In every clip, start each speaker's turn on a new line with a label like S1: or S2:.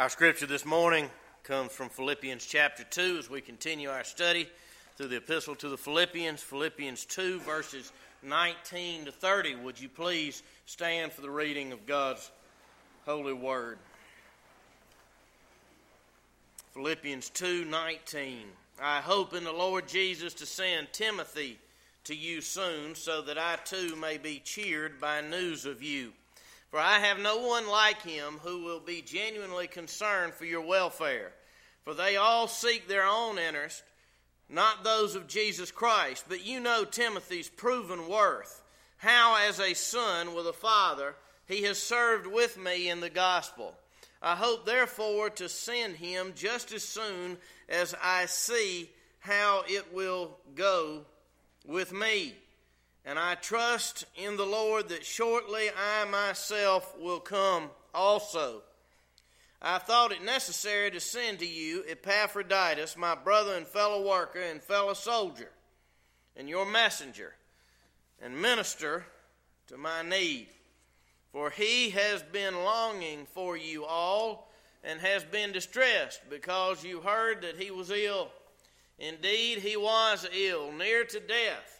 S1: Our scripture this morning comes from Philippians chapter 2 as we continue our study through the epistle to the Philippians, Philippians 2, verses 19 to 30. Would you please stand for the reading of God's holy word? Philippians 2:19 I hope in the Lord Jesus to send Timothy to you soon so that I too may be cheered by news of you for I have no one like him who will be genuinely concerned for your welfare. For they all seek their own interest, not those of Jesus Christ. But you know Timothy's proven worth, how as a son with a father he has served with me in the gospel. I hope therefore to send him just as soon as I see how it will go with me. And I trust in the Lord that shortly I myself will come also. I thought it necessary to send to you Epaphroditus, my brother and fellow worker and fellow soldier, and your messenger, and minister to my need. For he has been longing for you all, and has been distressed because you heard that he was ill. Indeed, he was ill, near to death.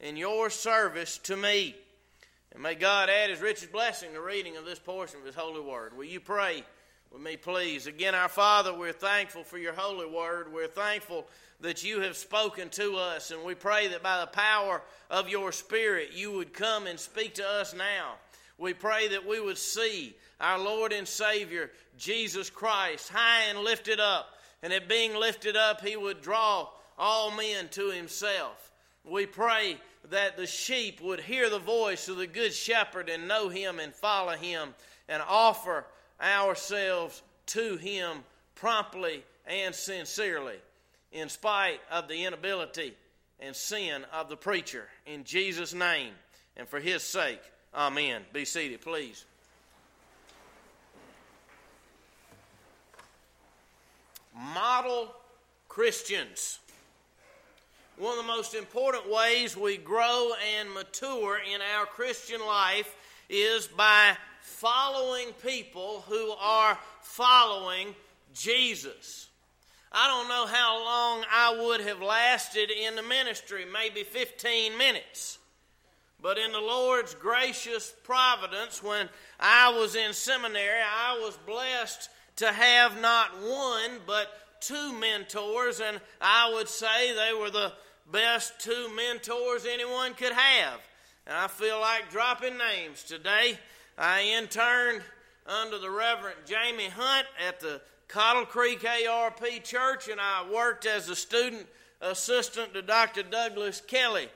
S1: in your service to me. And may God add his richest blessing to reading of this portion of his holy word. Will you pray with me, please? Again, our Father, we're thankful for your holy word. We're thankful that you have spoken to us, and we pray that by the power of your Spirit, you would come and speak to us now. We pray that we would see our Lord and Savior, Jesus Christ, high and lifted up, and that being lifted up, he would draw all men to himself. We pray that the sheep would hear the voice of the good shepherd and know him and follow him and offer ourselves to him promptly and sincerely in spite of the inability and sin of the preacher. In Jesus' name and for his sake, amen. Be seated, please. Model Christians. One of the most important ways we grow and mature in our Christian life is by following people who are following Jesus. I don't know how long I would have lasted in the ministry, maybe 15 minutes. But in the Lord's gracious providence, when I was in seminary, I was blessed to have not one, but two mentors, and I would say they were the best two mentors anyone could have. And I feel like dropping names today. I interned under the Reverend Jamie Hunt at the Cottle Creek ARP Church, and I worked as a student assistant to Dr. Douglas Kelly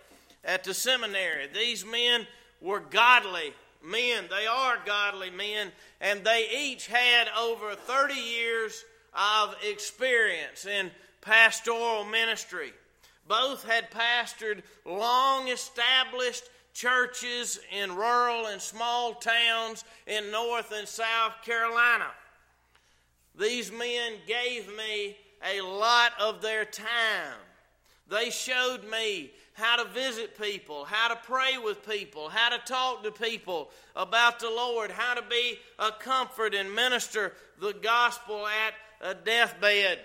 S1: at the seminary. These men were godly men. They are godly men, and they each had over 30 years of experience in pastoral ministry. Both had pastored long established churches in rural and small towns in North and South Carolina. These men gave me a lot of their time. They showed me how to visit people, how to pray with people, how to talk to people about the Lord, how to be a comfort and minister the gospel at a deathbed.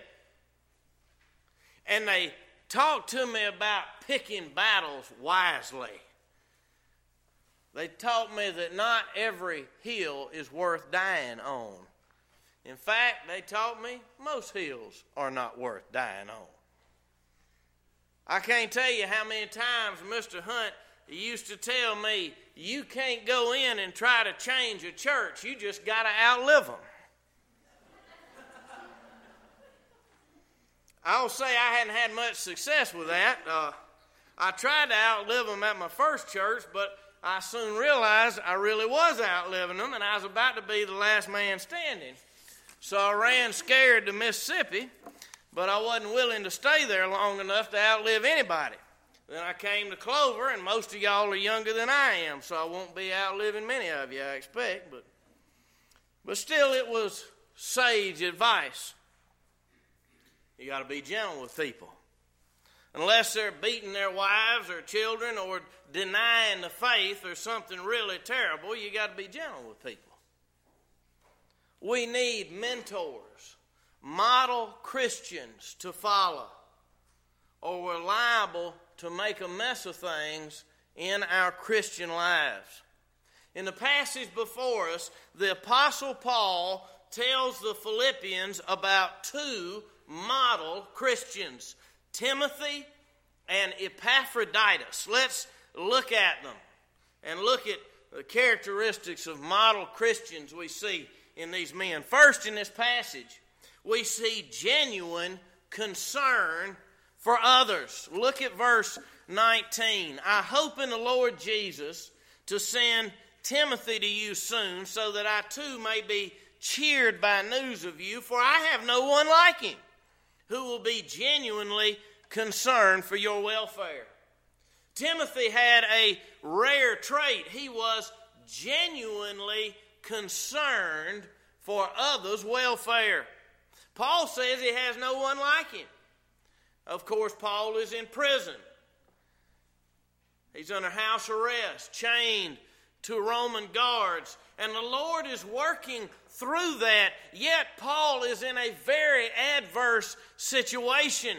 S1: And they Talk to me about picking battles wisely. They taught me that not every hill is worth dying on. In fact, they taught me most hills are not worth dying on. I can't tell you how many times Mr. Hunt used to tell me, you can't go in and try to change a church, you just got to outlive them. I'll say I hadn't had much success with that. Uh, I tried to outlive them at my first church, but I soon realized I really was outliving them, and I was about to be the last man standing. So I ran scared to Mississippi, but I wasn't willing to stay there long enough to outlive anybody. Then I came to Clover, and most of y'all are younger than I am, so I won't be outliving many of you, I expect. But, but still, it was sage advice. You got to be gentle with people. Unless they're beating their wives or children or denying the faith or something really terrible, you got to be gentle with people. We need mentors, model Christians to follow, or we're liable to make a mess of things in our Christian lives. In the passage before us, the Apostle Paul tells the Philippians about two model Christians Timothy and Epaphroditus. Let's look at them and look at the characteristics of model Christians we see in these men. First, in this passage, we see genuine concern for others. Look at verse 19. I hope in the Lord Jesus to send Timothy to you soon, so that I too may be cheered by news of you, for I have no one like him who will be genuinely concerned for your welfare. Timothy had a rare trait. He was genuinely concerned for others' welfare. Paul says he has no one like him. Of course, Paul is in prison. He's under house arrest, chained to Roman guards, and the Lord is working through that. Yet, Paul is in a very adverse situation.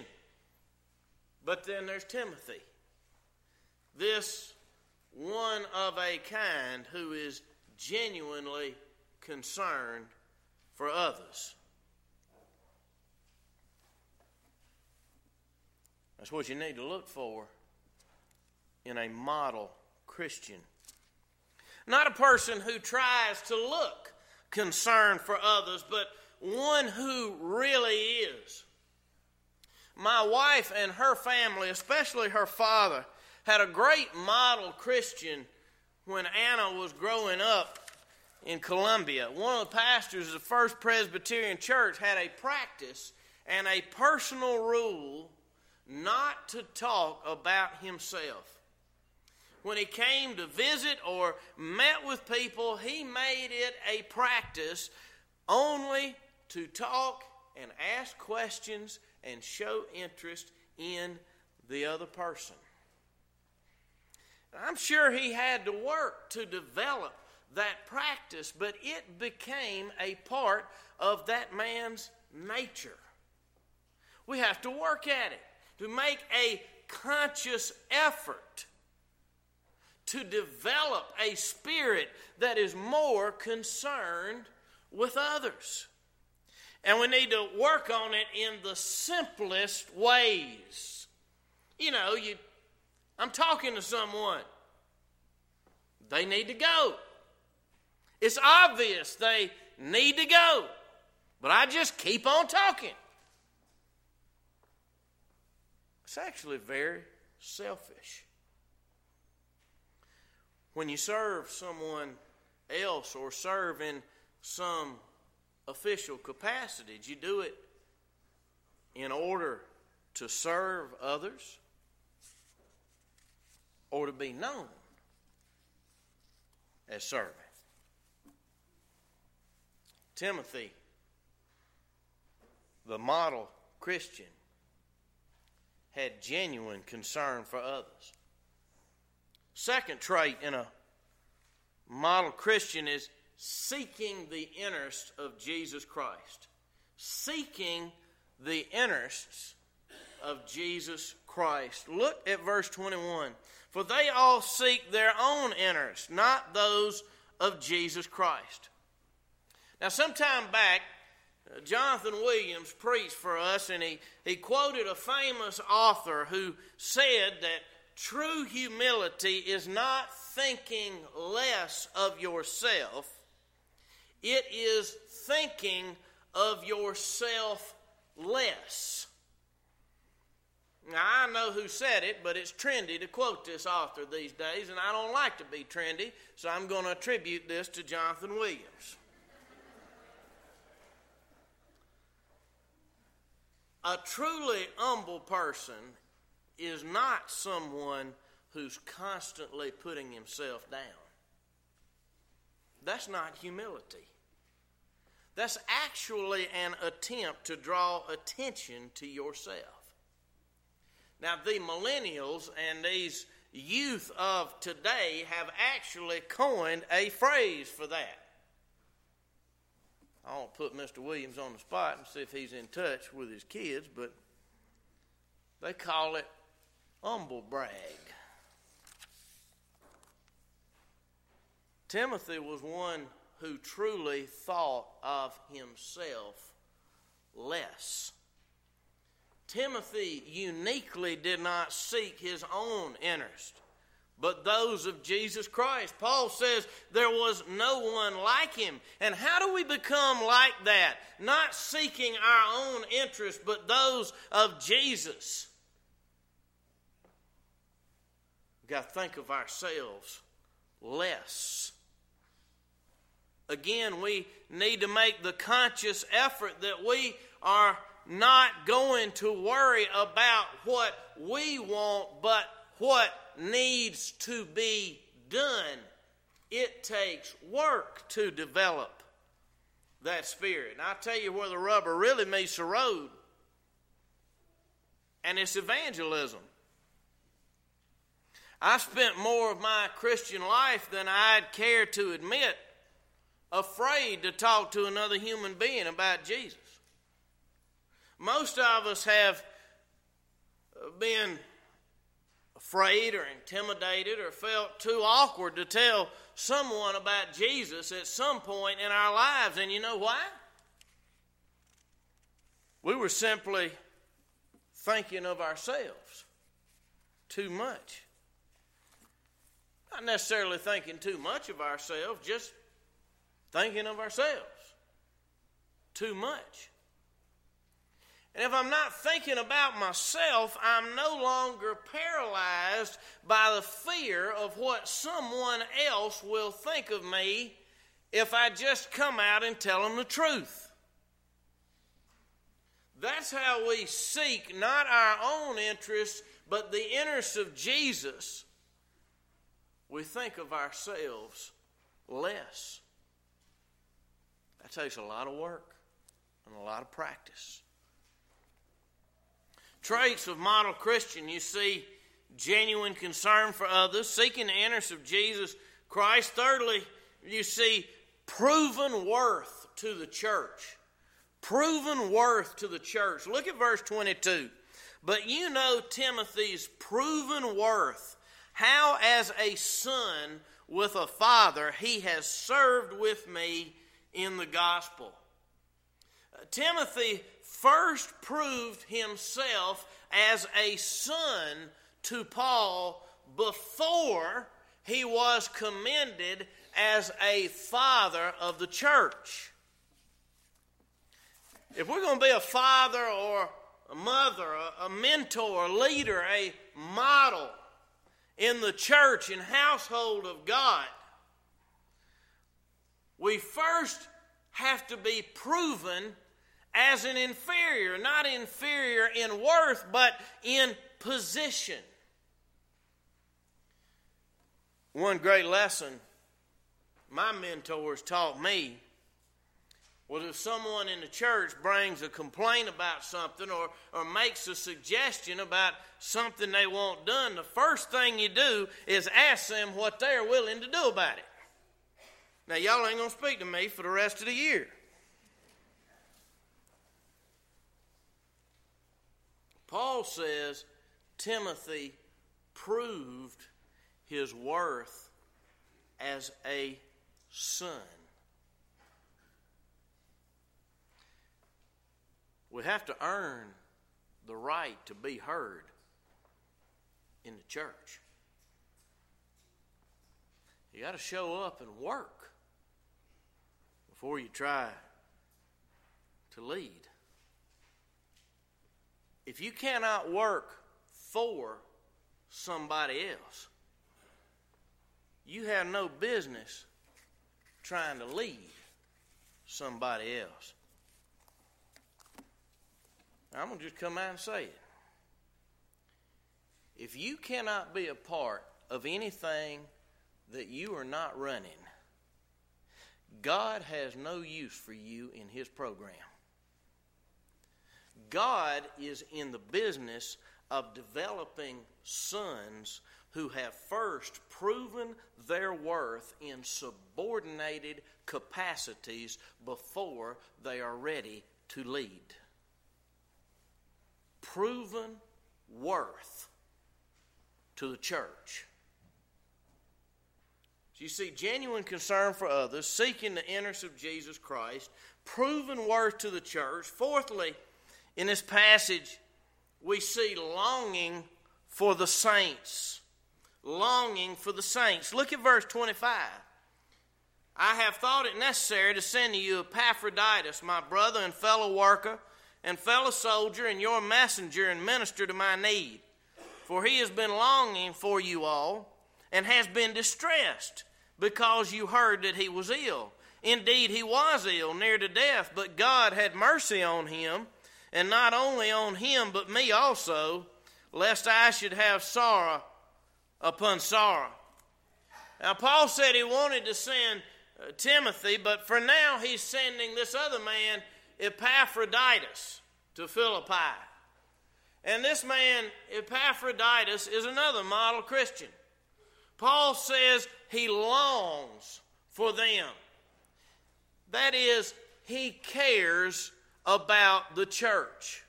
S1: But then there's Timothy, this one of a kind who is genuinely concerned for others. That's what you need to look for in a model Christian. Not a person who tries to look concerned for others, but one who really is. My wife and her family, especially her father, had a great model Christian when Anna was growing up in Columbia. One of the pastors of the First Presbyterian Church had a practice and a personal rule not to talk about himself. When he came to visit or met with people, he made it a practice only to talk and ask questions and show interest in the other person. I'm sure he had to work to develop that practice, but it became a part of that man's nature. We have to work at it, to make a conscious effort to develop a spirit that is more concerned with others. And we need to work on it in the simplest ways. You know, you I'm talking to someone. They need to go. It's obvious they need to go. But I just keep on talking. It's actually very selfish. When you serve someone else or serve in some official capacity, do you do it in order to serve others or to be known as serving? Timothy, the model Christian, had genuine concern for others. Second trait in a model Christian is seeking the interests of Jesus Christ. Seeking the interests of Jesus Christ. Look at verse 21. For they all seek their own interests, not those of Jesus Christ. Now, sometime back, uh, Jonathan Williams preached for us, and he, he quoted a famous author who said that true humility is not thinking less of yourself, it is thinking of yourself less. Now, I know who said it, but it's trendy to quote this author these days, and I don't like to be trendy, so I'm going to attribute this to Jonathan Williams. A truly humble person is not someone who's constantly putting himself down. That's not humility. That's actually an attempt to draw attention to yourself. Now, the millennials and these youth of today have actually coined a phrase for that. I won't put Mr. Williams on the spot and see if he's in touch with his kids, but they call it humble brag. Timothy was one who truly thought of himself less. Timothy uniquely did not seek his own interest, but those of Jesus Christ. Paul says there was no one like him. And how do we become like that? Not seeking our own interest, but those of Jesus. We've got to think of ourselves less. Again, we need to make the conscious effort that we are not going to worry about what we want, but what needs to be done. It takes work to develop that spirit. And I'll tell you where the rubber really meets the road, and it's evangelism. I spent more of my Christian life than I'd care to admit afraid to talk to another human being about Jesus. Most of us have been afraid or intimidated or felt too awkward to tell someone about Jesus at some point in our lives. And you know why? We were simply thinking of ourselves too much. Not necessarily thinking too much of ourselves, just thinking of ourselves too much. And if I'm not thinking about myself, I'm no longer paralyzed by the fear of what someone else will think of me if I just come out and tell them the truth. That's how we seek not our own interests, but the interests of Jesus. We think of ourselves less. That takes a lot of work and a lot of practice. Traits of model Christian, you see genuine concern for others, seeking the interests of Jesus Christ. Thirdly, you see proven worth to the church. Proven worth to the church. Look at verse 22. But you know Timothy's proven worth, how as a son with a father he has served with me in the gospel. Uh, Timothy first proved himself as a son to Paul before he was commended as a father of the church. If we're going to be a father or a mother, a, mentor, a leader, a model in the church and household of God, we first have to be proven as an inferior, not inferior in worth, but in position. One great lesson my mentors taught me was if someone in the church brings a complaint about something or, or makes a suggestion about something they want done, the first thing you do is ask them what they're willing to do about it. Now, y'all ain't going to speak to me for the rest of the year. Paul says Timothy proved his worth as a son. We have to earn the right to be heard in the church. You got to show up and work before you try to lead. If you cannot work for somebody else, you have no business trying to lead somebody else. I'm going to just come out and say it. If you cannot be a part of anything that you are not running, God has no use for you in His program. God is in the business of developing sons who have first proven their worth in subordinated capacities before they are ready to lead. Proven worth to the church. So you see, genuine concern for others, seeking the interest of Jesus Christ, proven worth to the church. Fourthly, in this passage, we see longing for the saints. Longing for the saints. Look at verse 25. I have thought it necessary to send to you Epaphroditus, my brother and fellow worker, and fellow soldier, and your messenger and minister to my need. For he has been longing for you all, and has been distressed, because you heard that he was ill. Indeed, he was ill, near to death, but God had mercy on him and not only on him, but me also, lest I should have sorrow upon sorrow. Now, Paul said he wanted to send uh, Timothy, but for now he's sending this other man, Epaphroditus, to Philippi. And this man, Epaphroditus, is another model Christian. Paul says he longs for them. That is, he cares about the church.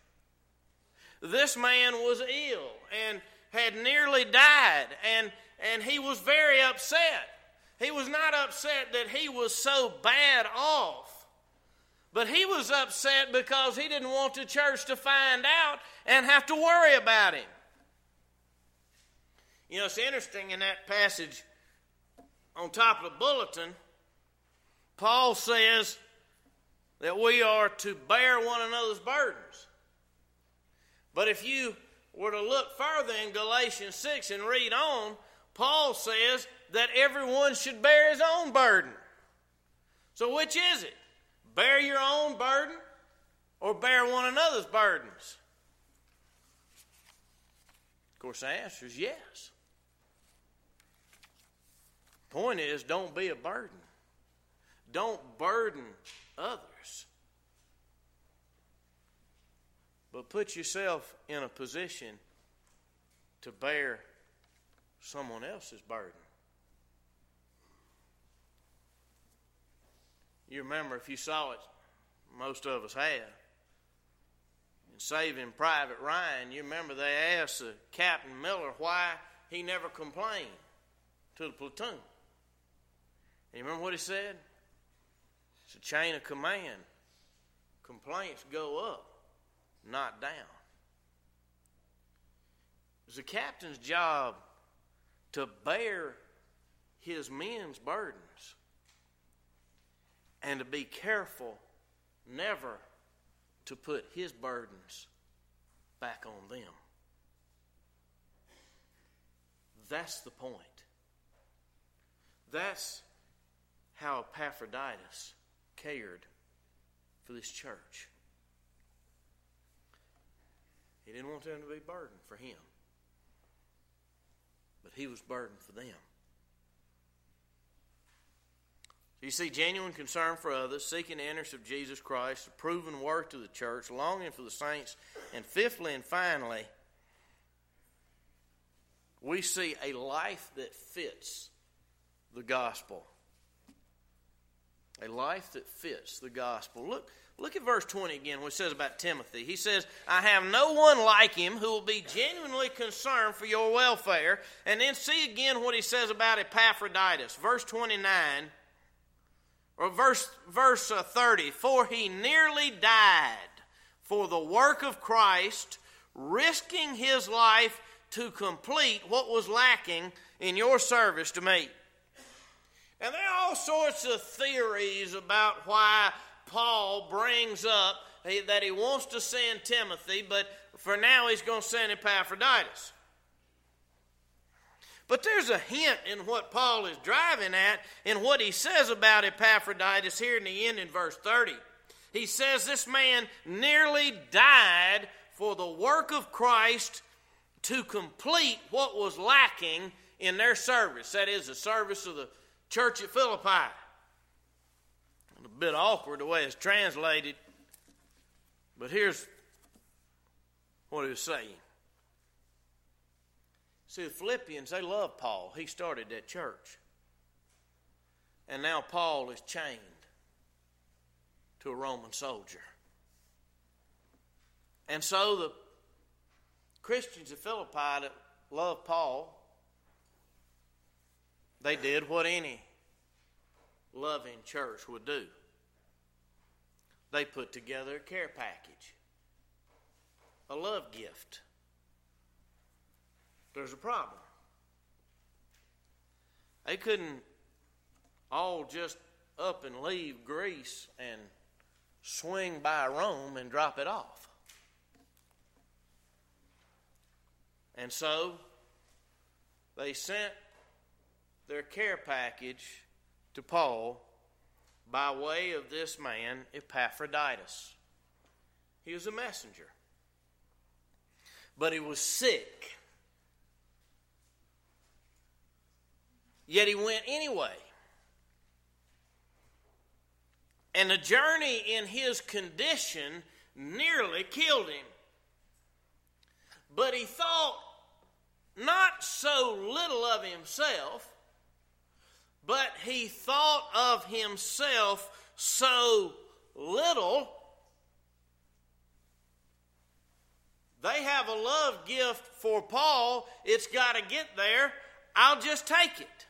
S1: This man was ill and had nearly died, and, and he was very upset. He was not upset that he was so bad off, but he was upset because he didn't want the church to find out and have to worry about him. You know, it's interesting in that passage on top of the bulletin, Paul says that we are to bear one another's burdens. But if you were to look further in Galatians 6 and read on, Paul says that everyone should bear his own burden. So, which is it? Bear your own burden or bear one another's burdens? Of course, the answer is yes. Point is, don't be a burden. Don't burden others. But put yourself in a position to bear someone else's burden. You remember, if you saw it, most of us have. In Saving Private Ryan, you remember they asked Captain Miller why he never complained to the platoon. And you remember what he said? It's a chain of command. Complaints go up not down. It's the captain's job to bear his men's burdens and to be careful never to put his burdens back on them. That's the point. That's how Epaphroditus cared for this church. He didn't want them to be burdened for him, but he was burdened for them. So you see, genuine concern for others, seeking the interest of Jesus Christ, a proven work to the church, longing for the saints, and fifthly and finally, we see a life that fits the gospel. A life that fits the gospel. Look, Look at verse 20 again, what it says about Timothy. He says, I have no one like him who will be genuinely concerned for your welfare. And then see again what he says about Epaphroditus. Verse 29, or verse, verse uh, 30. For he nearly died for the work of Christ, risking his life to complete what was lacking in your service to me. And there are all sorts of theories about why Paul brings up that he wants to send Timothy, but for now he's going to send Epaphroditus. But there's a hint in what Paul is driving at in what he says about Epaphroditus here in the end in verse 30. He says this man nearly died for the work of Christ to complete what was lacking in their service. That is, the service of the church at Philippi. A bit awkward the way it's translated, but here's what he was saying. See, the Philippians, they love Paul. He started that church. And now Paul is chained to a Roman soldier. And so the Christians of Philippi that loved Paul, they did what any loving church would do. They put together a care package, a love gift. There's a problem. They couldn't all just up and leave Greece and swing by Rome and drop it off. And so they sent their care package to Paul by way of this man, Epaphroditus. He was a messenger, but he was sick. Yet he went anyway. And the journey in his condition nearly killed him. But he thought not so little of himself, but he thought of himself so little. They have a love gift for Paul. It's got to get there. I'll just take it.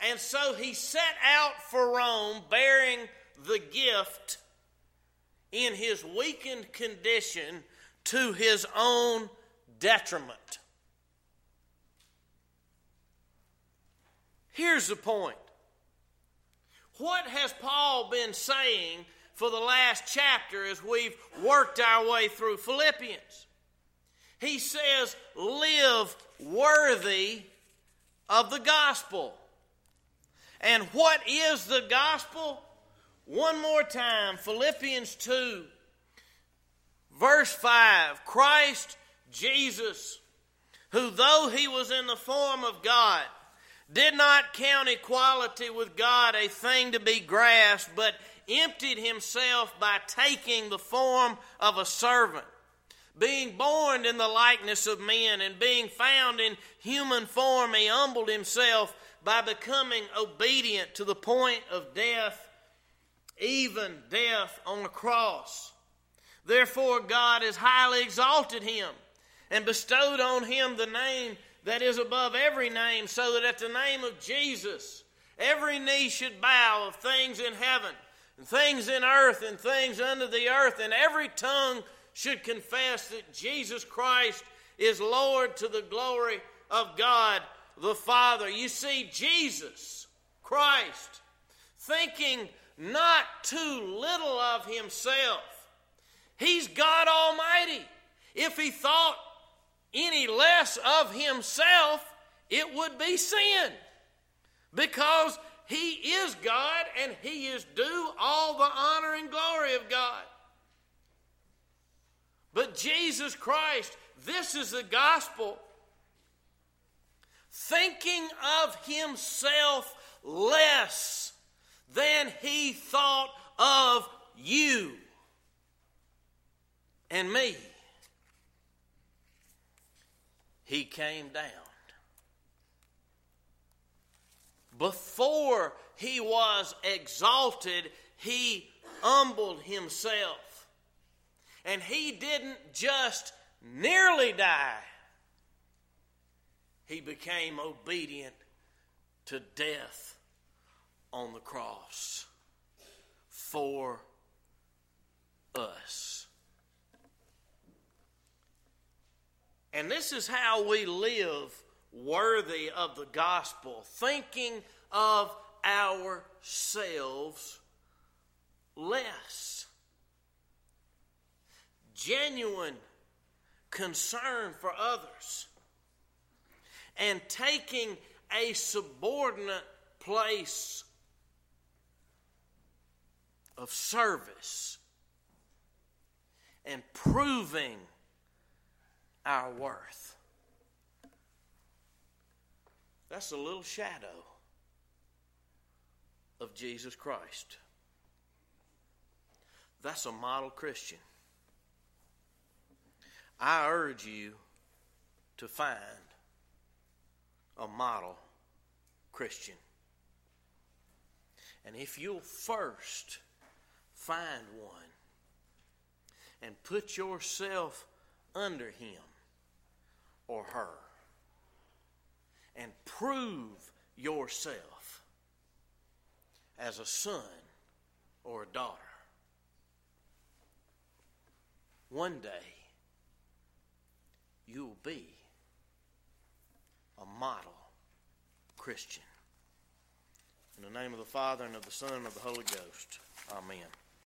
S1: And so he set out for Rome bearing the gift in his weakened condition to his own detriment. Here's the point. What has Paul been saying for the last chapter as we've worked our way through Philippians? He says, Live worthy of the gospel. And what is the gospel? One more time Philippians 2, verse 5 Christ Jesus, who though he was in the form of God, did not count equality with God a thing to be grasped, but emptied himself by taking the form of a servant. Being born in the likeness of men and being found in human form, he humbled himself by becoming obedient to the point of death, even death on a cross. Therefore, God has highly exalted him and bestowed on him the name that is above every name, so that at the name of Jesus, every knee should bow of things in heaven, and things in earth, and things under the earth, and every tongue should confess that Jesus Christ is Lord to the glory of God the Father. You see, Jesus Christ, thinking not too little of himself, he's God Almighty. If he thought any less of himself, it would be sin. Because he is God and he is due all the honor and glory of God. But Jesus Christ, this is the gospel thinking of himself less than he thought of you and me. He came down. Before he was exalted, he humbled himself. And he didn't just nearly die, he became obedient to death on the cross for us. And this is how we live worthy of the gospel, thinking of ourselves less. Genuine concern for others and taking a subordinate place of service and proving our worth. That's a little shadow of Jesus Christ. That's a model Christian. I urge you to find a model Christian. And if you'll first find one and put yourself under him or her and prove yourself as a son or a daughter, one day you'll be a model Christian. In the name of the Father, and of the Son, and of the Holy Ghost. Amen.